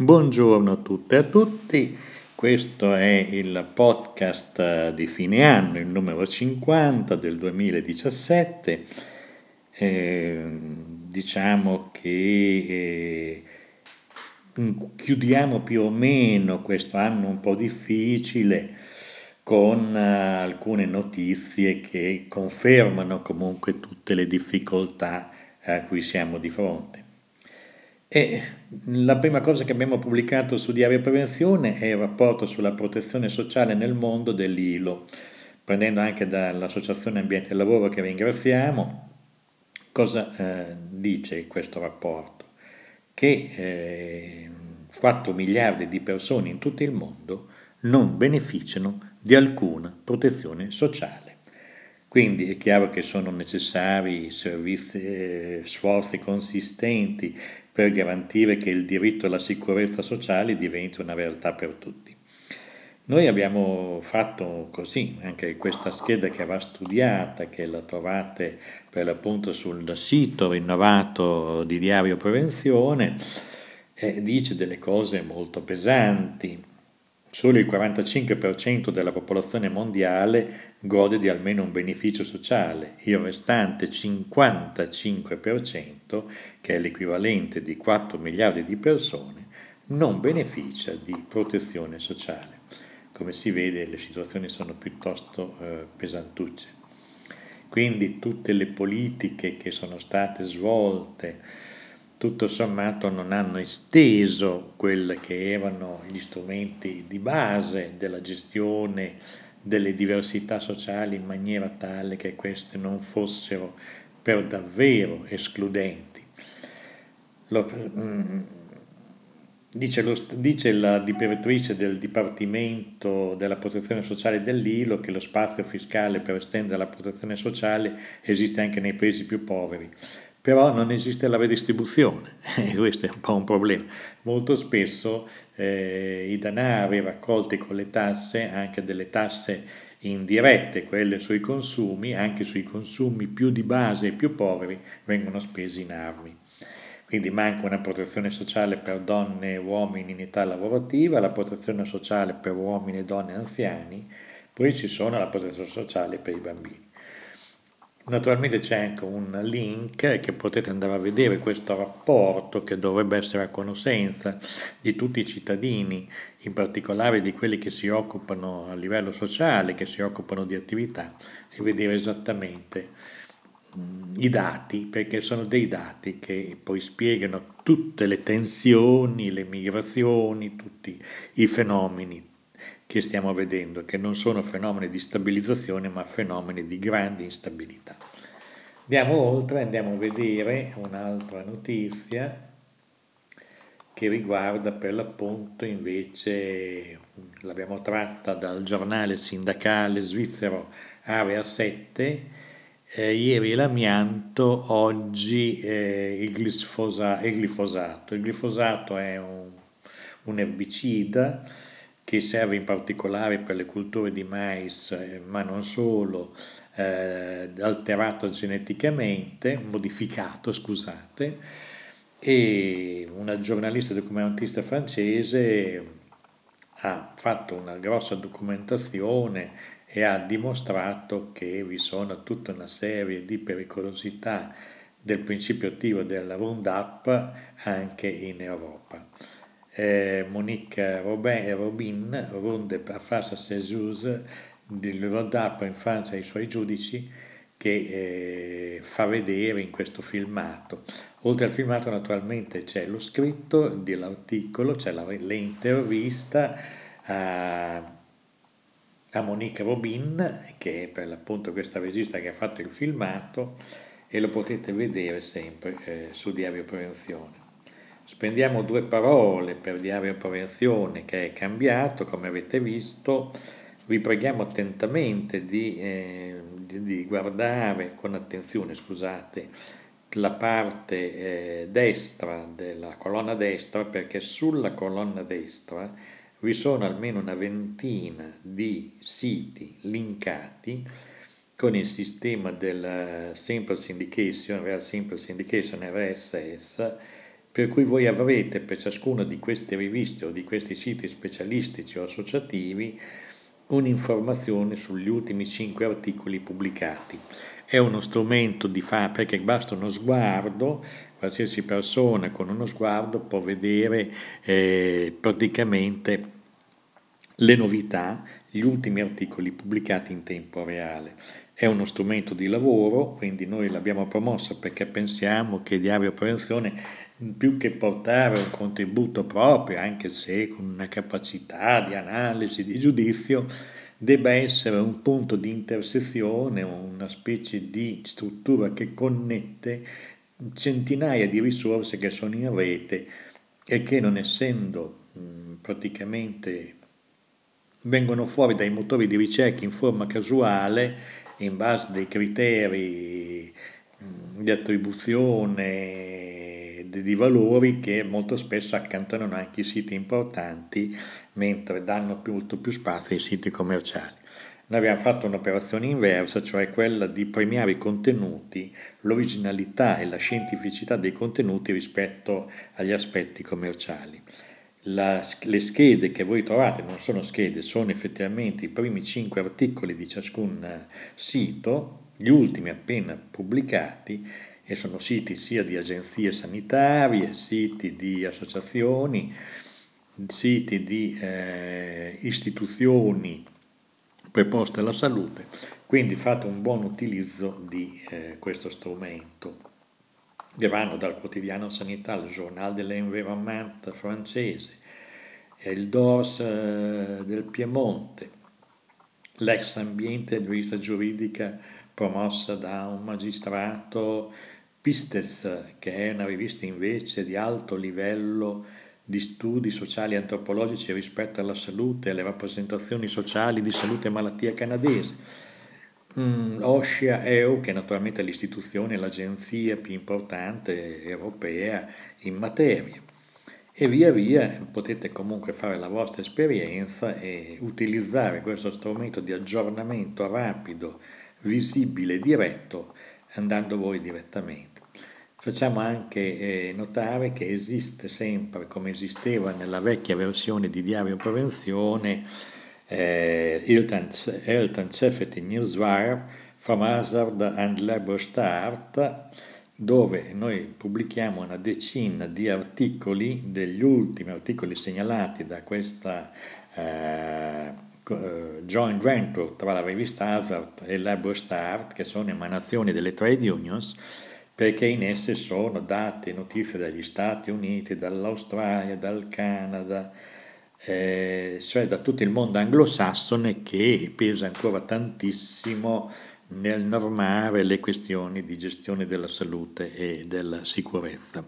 Buongiorno a tutte e a tutti, questo è il podcast di fine anno, il numero 50 del 2017. Eh, diciamo che eh, chiudiamo più o meno questo anno un po' difficile con eh, alcune notizie che confermano comunque tutte le difficoltà a cui siamo di fronte. E la prima cosa che abbiamo pubblicato su Diario Prevenzione è il rapporto sulla protezione sociale nel mondo dell'ILO, prendendo anche dall'Associazione Ambiente e Lavoro che ringraziamo. Cosa eh, dice questo rapporto? Che eh, 4 miliardi di persone in tutto il mondo non beneficiano di alcuna protezione sociale. Quindi è chiaro che sono necessari servizi, eh, sforzi consistenti per garantire che il diritto alla sicurezza sociale diventi una realtà per tutti. Noi abbiamo fatto così, anche questa scheda che va studiata, che la trovate per l'appunto sul sito rinnovato di Diario Prevenzione, eh, dice delle cose molto pesanti. Solo il 45% della popolazione mondiale gode di almeno un beneficio sociale, il restante 55%, che è l'equivalente di 4 miliardi di persone, non beneficia di protezione sociale. Come si vede le situazioni sono piuttosto eh, pesantucce. Quindi tutte le politiche che sono state svolte, tutto sommato non hanno esteso quelli che erano gli strumenti di base della gestione delle diversità sociali in maniera tale che queste non fossero per davvero escludenti. Lo, mm, dice, lo, dice, la direttrice del Dipartimento della Protezione Sociale dell'ILO che lo spazio fiscale per estendere la protezione sociale esiste anche nei paesi più poveri però non esiste la redistribuzione e questo è un po' un problema. Molto spesso eh, i denari raccolti con le tasse, anche delle tasse indirette, quelle sui consumi, anche sui consumi più di base e più poveri, vengono spesi in armi. Quindi manca una protezione sociale per donne e uomini in età lavorativa, la protezione sociale per uomini e donne anziani, poi ci sono la protezione sociale per i bambini. Naturalmente c'è anche un link che potete andare a vedere questo rapporto che dovrebbe essere a conoscenza di tutti i cittadini, in particolare di quelli che si occupano a livello sociale, che si occupano di attività, e vedere esattamente mm, i dati, perché sono dei dati che poi spiegano tutte le tensioni, le migrazioni, tutti i fenomeni che stiamo vedendo, che non sono fenomeni di stabilizzazione ma fenomeni di grande instabilità. Andiamo oltre, andiamo a vedere un'altra notizia che riguarda per l'appunto invece, l'abbiamo tratta dal giornale sindacale svizzero Area 7, eh, ieri l'amianto, oggi eh, il, glifosa, il, glifosato. Il glifosato è un, un erbicida che serve in particolare per le culture di mais, eh, ma non solo, eh, alterato geneticamente, modificato, scusate, e una giornalista documentista francese ha fatto una grossa documentazione e ha dimostrato che vi sono tutta una serie di pericolosità del principio attivo della Roundup anche in Europa eh, Monique Robin, Robin runde per ses juges del Rodapo in Francia ai suoi giudici che eh, fa vedere in questo filmato. Oltre al filmato naturalmente c'è lo scritto dell'articolo, c'è la, l'intervista a, a Monique Robin, che è per l'appunto questa regista che ha fatto il filmato, e lo potete vedere sempre eh, su Diario Prevenzione. Spendiamo due parole per Diario Prevenzione che è cambiato, come avete visto. Vi preghiamo attentamente di, eh, di, di guardare con attenzione, scusate, la parte eh, destra della colonna destra perché sulla colonna destra vi sono almeno una ventina di siti linkati con il sistema del Simple Syndication, Real Simple Syndication RSS per cui voi avrete per ciascuna di queste riviste o di questi siti specialistici o associativi un'informazione sugli ultimi cinque articoli pubblicati. È uno strumento di fare perché basta uno sguardo, qualsiasi persona con uno sguardo può vedere eh, praticamente le novità, gli ultimi articoli pubblicati in tempo reale. È uno strumento di lavoro, quindi noi l'abbiamo promossa perché pensiamo che Diario Prevenzione, più che portare un contributo proprio, anche se con una capacità di analisi, di giudizio, debba essere un punto di intersezione, una specie di struttura che connette centinaia di risorse che sono in rete e che non essendo praticamente vengono fuori dai motori di ricerca in forma casuale in base dei criteri di attribuzione di valori che molto spesso accantonano anche i siti importanti mentre danno molto più spazio ai siti commerciali. Noi abbiamo fatto un'operazione inversa, cioè quella di premiare i contenuti, l'originalità e la scientificità dei contenuti rispetto agli aspetti commerciali la, le schede che voi trovate non sono schede, sono effettivamente i primi cinque articoli di ciascun eh, sito, gli ultimi appena pubblicati, e sono siti sia di agenzie sanitarie, siti di associazioni, siti di eh, istituzioni preposte alla salute, quindi fate un buon utilizzo di eh, questo strumento. Che vanno dal quotidiano sanità al Journal de l'Environnement francese, il DORS eh, del Piemonte, l'ex ambiente rivista giuridica promossa da un magistrato, Pistes, che è una rivista invece di alto livello di studi sociali e antropologici rispetto alla salute e alle rappresentazioni sociali di salute e malattia canadese Mm, OSCEA EU, che naturalmente è l'istituzione, l'agenzia più importante europea in materia. E via via potete comunque fare la vostra esperienza e utilizzare questo strumento di aggiornamento rapido, visibile, diretto, andando voi direttamente. Facciamo anche eh, notare che esiste sempre, come esisteva nella vecchia versione di Diario Prevenzione, eh, Elton Safety Newswire from Hazard and Labor Start, dove noi pubblichiamo una decina di articoli, degli ultimi articoli segnalati da questa eh, joint venture tra la rivista Hazard e Labor Start, che sono emanazioni delle trade unions, perché in esse sono date notizie dagli Stati Uniti, dall'Australia, dal Canada, eh, cioè da tutto il mondo anglosassone che pesa ancora tantissimo nel normare le questioni di gestione della salute e della sicurezza.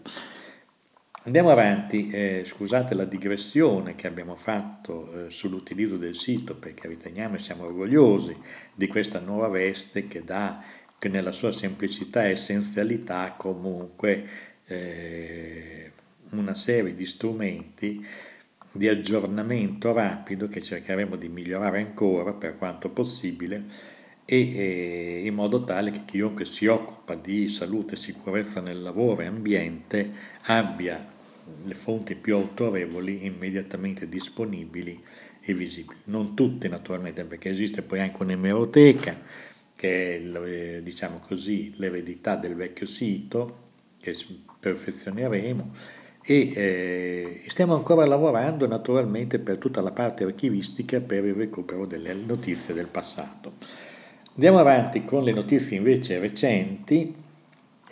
Andiamo avanti, eh, scusate la digressione che abbiamo fatto eh, sull'utilizzo del sito perché riteniamo e siamo orgogliosi di questa nuova veste che dà, che nella sua semplicità e essenzialità comunque eh, una serie di strumenti di aggiornamento rapido che cercheremo di migliorare ancora per quanto possibile e, e in modo tale che chiunque si occupa di salute, sicurezza nel lavoro e ambiente abbia le fonti più autorevoli immediatamente disponibili e visibili. Non tutte naturalmente perché esiste poi anche un'emeroteca che è diciamo così, l'eredità del vecchio sito che perfezioneremo e eh, stiamo ancora lavorando naturalmente per tutta la parte archivistica per il recupero delle notizie del passato. Andiamo avanti con le notizie invece recenti,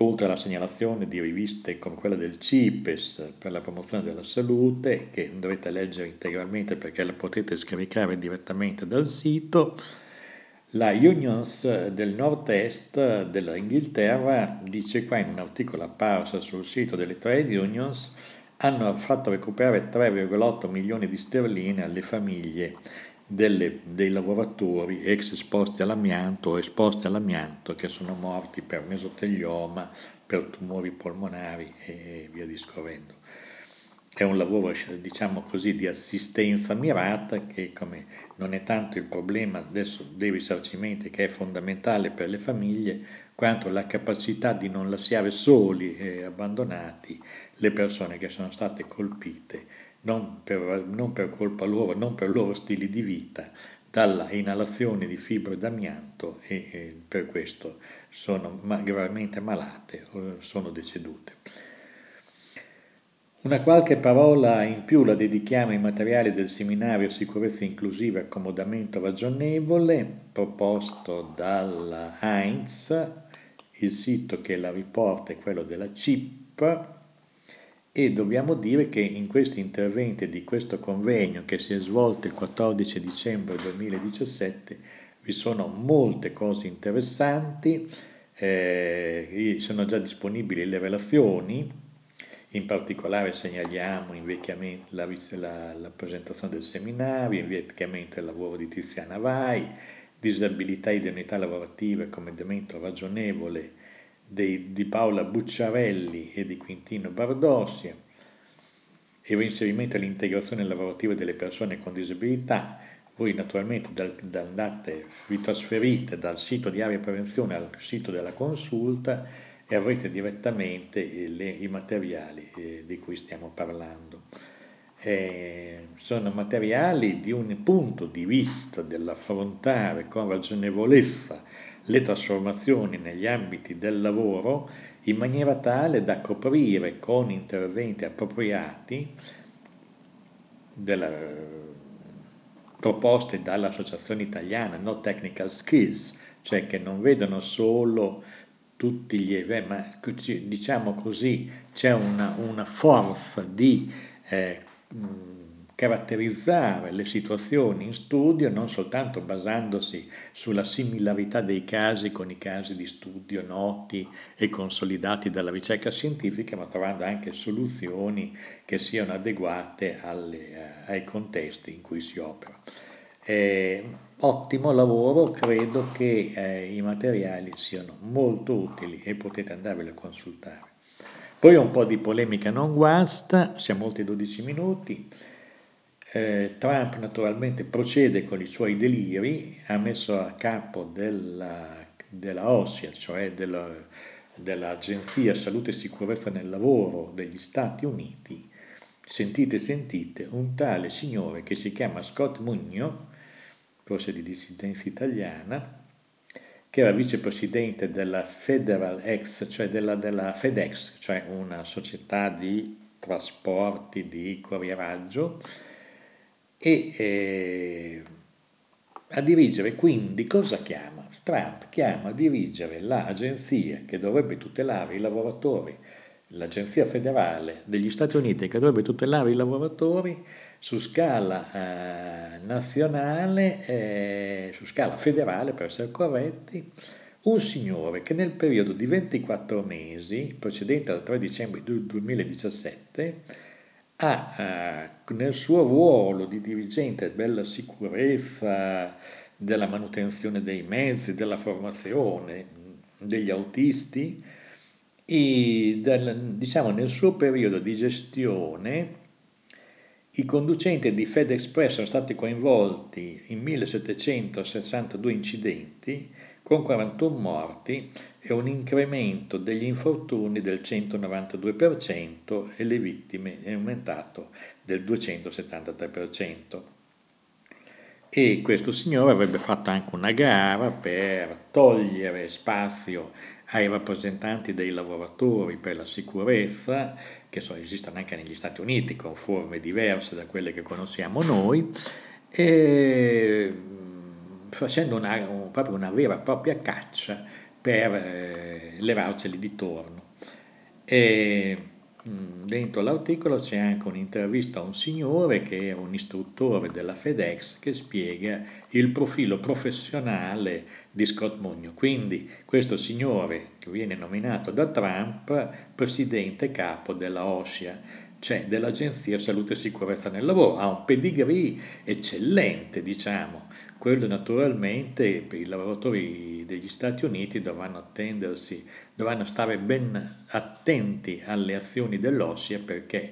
oltre alla segnalazione di riviste come quella del CIPES per la promozione della salute, che dovete leggere integralmente perché la potete scaricare direttamente dal sito, la Unions del Nord-Est dell'Inghilterra dice qua in un articolo apparso sul sito delle Trade Unions hanno fatto recuperare 3,8 milioni di sterline alle famiglie delle, dei lavoratori ex esposti all'amianto o esposti all'amianto che sono morti per mesotelioma, per tumori polmonari e via discorrendo. è un lavoro, diciamo così, di assistenza mirata che come non è tanto il problema adesso dei risarcimenti che è fondamentale per le famiglie, quanto la capacità di non lasciare soli e abbandonati le persone che sono state colpite, non per, non per colpa loro, non per loro stili di vita, dalla inalazione di fibre d'amianto e, e per questo sono gravemente malate o sono decedute. Una qualche parola in più la dedichiamo ai materiali del seminario Sicurezza Inclusiva e Accomodamento Ragionevole, proposto dalla Heinz, il sito che la riporta è quello della CIP, e dobbiamo dire che in questi interventi di questo convegno che si è svolto il 14 dicembre 2017 vi sono molte cose interessanti, eh, sono già disponibili le relazioni in particolare segnaliamo la, la, la, presentazione del seminario, invecchiamento del lavoro di Tiziana Vai, disabilità e identità lavorativa e commendamento ragionevole dei, di Paola Bucciarelli e di Quintino Bardossi, e reinserimento l'integrazione lavorativa delle persone con disabilità. Voi naturalmente dal, andate, vi trasferite dal sito di Area Prevenzione al sito della consulta e avrete direttamente le, i materiali eh, di cui stiamo parlando. Eh, sono materiali di un punto di vista dell'affrontare con ragionevolezza le trasformazioni negli ambiti del lavoro in maniera tale da coprire con interventi appropriati della, proposte dall'Associazione Italiana No Technical Skills, cioè che non vedono solo tutti gli eventi, ma diciamo così c'è una, una forza di eh, caratterizzare le situazioni in studio non soltanto basandosi sulla similarità dei casi con i casi di studio noti e consolidati dalla ricerca scientifica, ma trovando anche soluzioni che siano adeguate alle, eh, ai contesti in cui si opera. Eh, ottimo lavoro, credo che eh, i materiali siano molto utili e potete andarveli a consultare. Poi un po' di polemica non guasta, siamo oltre 12 minuti. Eh, Trump naturalmente procede con i suoi deliri, ha messo a capo della, della OSIA, cioè della, dell'Agenzia Salute e Sicurezza nel Lavoro degli Stati Uniti, sentite sentite, un tale signore che si chiama Scott Mugno, forse di dissidenza italiana, che era vicepresidente della Federal X, cioè della, della FedEx, cioè una società di trasporti di corrieraggio, e eh, a dirigere quindi cosa chiama? Trump chiama a dirigere l'agenzia che dovrebbe tutelare i lavoratori, l'agenzia federale degli Stati Uniti che dovrebbe tutelare i lavoratori su scala eh, nazionale, eh, su scala federale per essere corretti, un signore che nel periodo di 24 mesi, precedente al 3 dicembre 2017, ha eh, nel suo ruolo di dirigente della sicurezza, della manutenzione dei mezzi, della formazione degli autisti, e del, diciamo nel suo periodo di gestione i conducenti di FedExpress sono stati coinvolti in 1762 incidenti con 41 morti e un incremento degli infortuni del 192% e le vittime è aumentato del 273%. E questo signore avrebbe fatto anche una gara per togliere spazio ai rappresentanti dei lavoratori per la sicurezza, che so, esistono anche negli Stati Uniti con forme diverse da quelle che conosciamo noi, e facendo una, un, proprio una vera e propria caccia per eh, levarceli di torno. E, Mm, dentro l'articolo c'è anche un'intervista a un signore che era un istruttore della FedEx che spiega il profilo professionale di Scott Mugno. Quindi questo signore che viene nominato da Trump presidente capo della OSHA, cioè dell'Agenzia Salute e Sicurezza nel Lavoro, ha un pedigree eccellente, diciamo. Quello naturalmente i lavoratori degli Stati Uniti dovranno attendersi dovranno stare ben attenti alle azioni dell'OSIA perché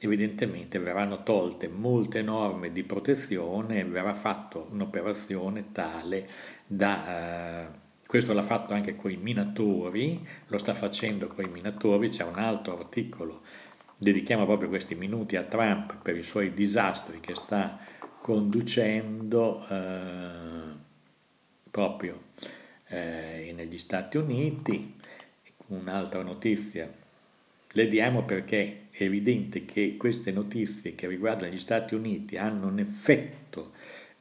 evidentemente verranno tolte molte norme di protezione e verrà fatta un'operazione tale da... Eh, questo l'ha fatto anche con i minatori, lo sta facendo con i minatori, c'è un altro articolo, dedichiamo proprio questi minuti a Trump per i suoi disastri che sta conducendo eh, proprio eh, negli Stati Uniti. Un'altra notizia le diamo perché è evidente che queste notizie che riguardano gli Stati Uniti hanno un effetto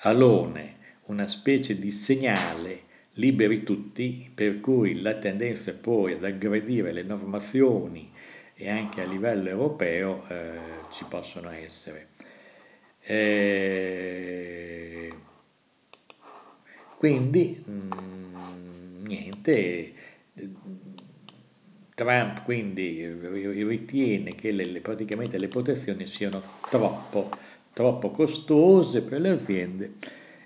alone, una specie di segnale liberi tutti, per cui la tendenza poi ad aggredire le normazioni e anche a livello europeo eh, ci possono essere. Eh, quindi, mh, mm, niente, Trump quindi ritiene che le, praticamente le protezioni siano troppo, troppo costose per le aziende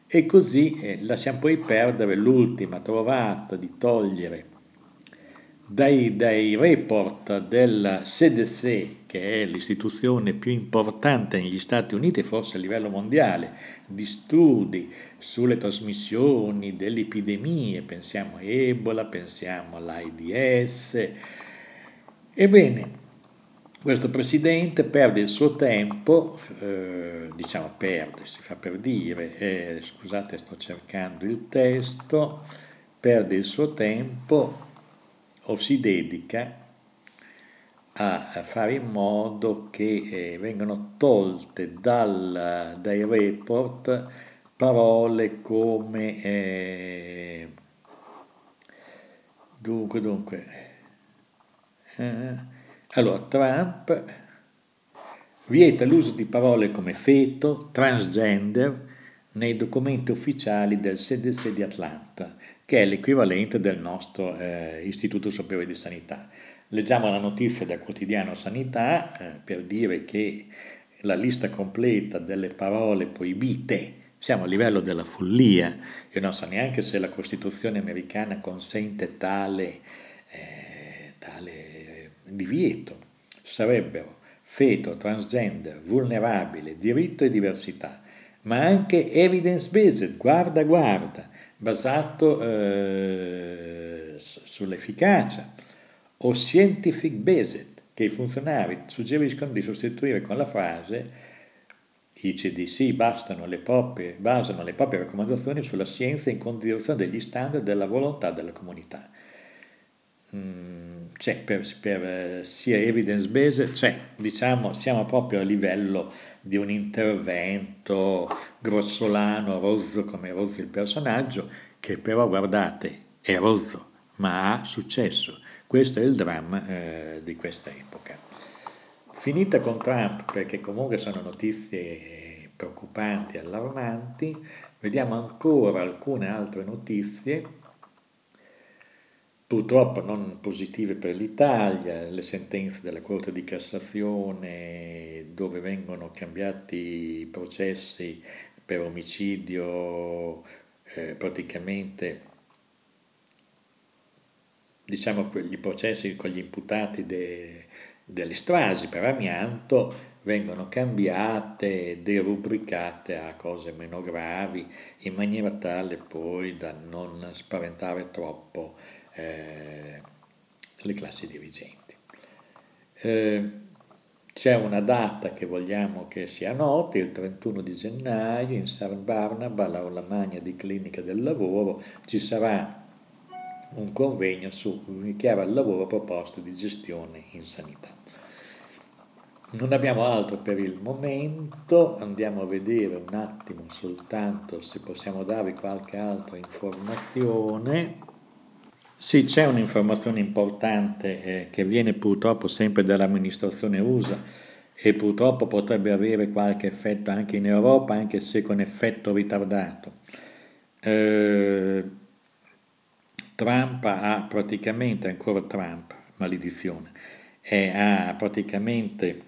e così eh, lasciamo poi perdere l'ultima trovata di togliere dai, dai report del CDC, che è l'istituzione più importante negli Stati Uniti, forse a livello mondiale, di studi sulle trasmissioni delle epidemie, pensiamo a Ebola, pensiamo all'AIDS, Ebbene, questo presidente perde il suo tempo, eh, diciamo perde, si fa per dire, eh, scusate sto cercando il testo, perde il suo tempo o si dedica a, fare in modo che eh, vengano tolte dal, dai report parole come eh, dunque dunque eh, allora, Trump vieta l'uso di parole come feto, transgender nei documenti ufficiali del CDC di Atlanta, che è l'equivalente del nostro eh, Istituto Superiore di Sanità. Leggiamo la notizia del quotidiano Sanità eh, per dire che la lista completa delle parole proibite, siamo a livello della follia, io non so neanche se la Costituzione americana consente tale, eh, tale divieto sarebbero feto, transgender, vulnerabile, diritto e diversità, ma anche evidence-based, guarda guarda, basato eh, sull'efficacia, o scientific-based, che i funzionari suggeriscono di sostituire con la frase i CDC bastano le proprie, basano le proprie raccomandazioni sulla scienza in considerazione degli standard della volontà della comunità. Mm, c'è per, per, sia evidence based, cioè diciamo siamo proprio a livello di un intervento grossolano, rozzo come rozzo il personaggio, che però guardate è rozzo, ma ha successo. Questo è il dramma eh, di questa epoca. Finita con Trump, perché comunque sono notizie preoccupanti, allarmanti, vediamo ancora alcune altre notizie purtroppo non positive per l'Italia, le sentenze della Corte di Cassazione dove vengono cambiati i processi per omicidio eh, praticamente diciamo i processi con gli imputati de, delle stragi per amianto vengono cambiate, derubricate a cose meno gravi in maniera tale poi da non spaventare troppo eh, le classi dirigenti. Eh, c'è una data che vogliamo che sia nota, il 31 di gennaio in San Barnaba, all'Aula Magna di Clinica del Lavoro, ci sarà un convegno su un'inchiara al lavoro proposte di gestione in sanità. Non abbiamo altro per il momento, andiamo a vedere un attimo soltanto se possiamo darvi qualche altra informazione. Sì, c'è un'informazione importante eh, che viene purtroppo sempre dall'amministrazione USA e purtroppo potrebbe avere qualche effetto anche in Europa, anche se con effetto ritardato. Eh, Trump ha praticamente, ancora Trump, maledizione, eh, ha praticamente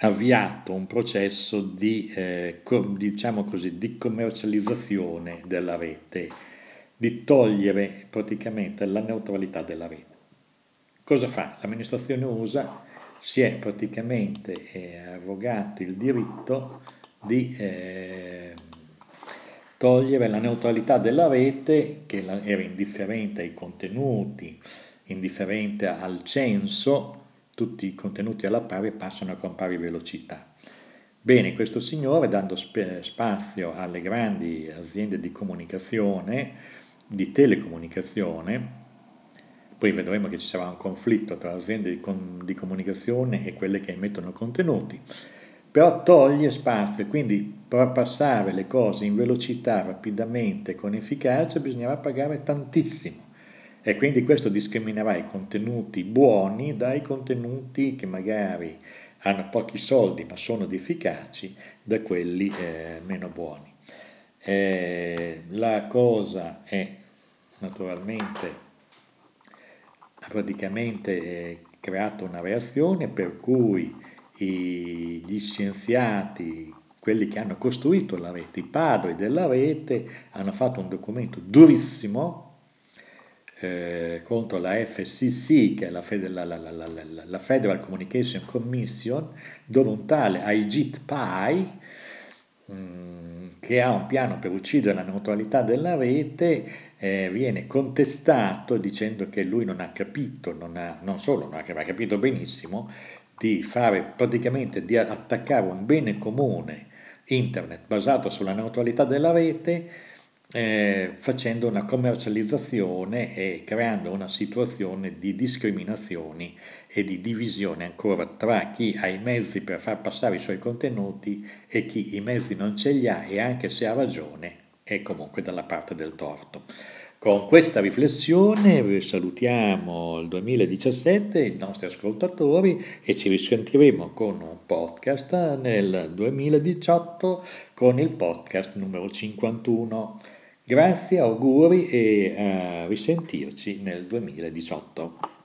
avviato un processo di, eh, com, diciamo così, di commercializzazione della rete di togliere praticamente la neutralità della rete. Cosa fa? L'amministrazione USA si è praticamente eh, arrogato il diritto di eh, togliere la neutralità della rete che era indifferente ai contenuti, indifferente al censo, tutti i contenuti alla pari passano con pari velocità. Bene, questo signore, dando spazio alle grandi aziende di comunicazione, di telecomunicazione, poi vedremo che ci sarà un conflitto tra aziende di, di comunicazione e quelle che emettono contenuti, però toglie spazio, quindi per passare le cose in velocità, rapidamente, con efficacia, bisognerà pagare tantissimo. E quindi questo discriminerà i contenuti buoni dai contenuti che magari hanno pochi soldi ma sono efficaci da quelli eh, meno buoni. Eh, la cosa è naturalmente ha praticamente eh, creato una reazione per cui gli scienziati, quelli che hanno costruito la rete, i padri della rete, hanno fatto un documento durissimo eh, contro la FCC, che è la, Federal, la, la, la, Federal Communication Commission, dove un tale Ajit Pai, mh, mm, che ha un piano per uccidere la neutralità della rete, eh, viene contestato dicendo che lui non ha capito, non, ha, non solo non ha capito benissimo, di fare praticamente di attaccare un bene comune internet basato sulla neutralità della rete eh, facendo una commercializzazione e creando una situazione di discriminazioni e di divisione ancora tra chi ha i mezzi per far passare i suoi contenuti e chi i mezzi non ce li ha e anche se ha ragione è comunque dalla parte del torto. Con questa riflessione salutiamo il 2017, i nostri ascoltatori, e ci risentiremo con un podcast nel 2018 con il podcast numero 51. Grazie, auguri e a risentirci nel 2018.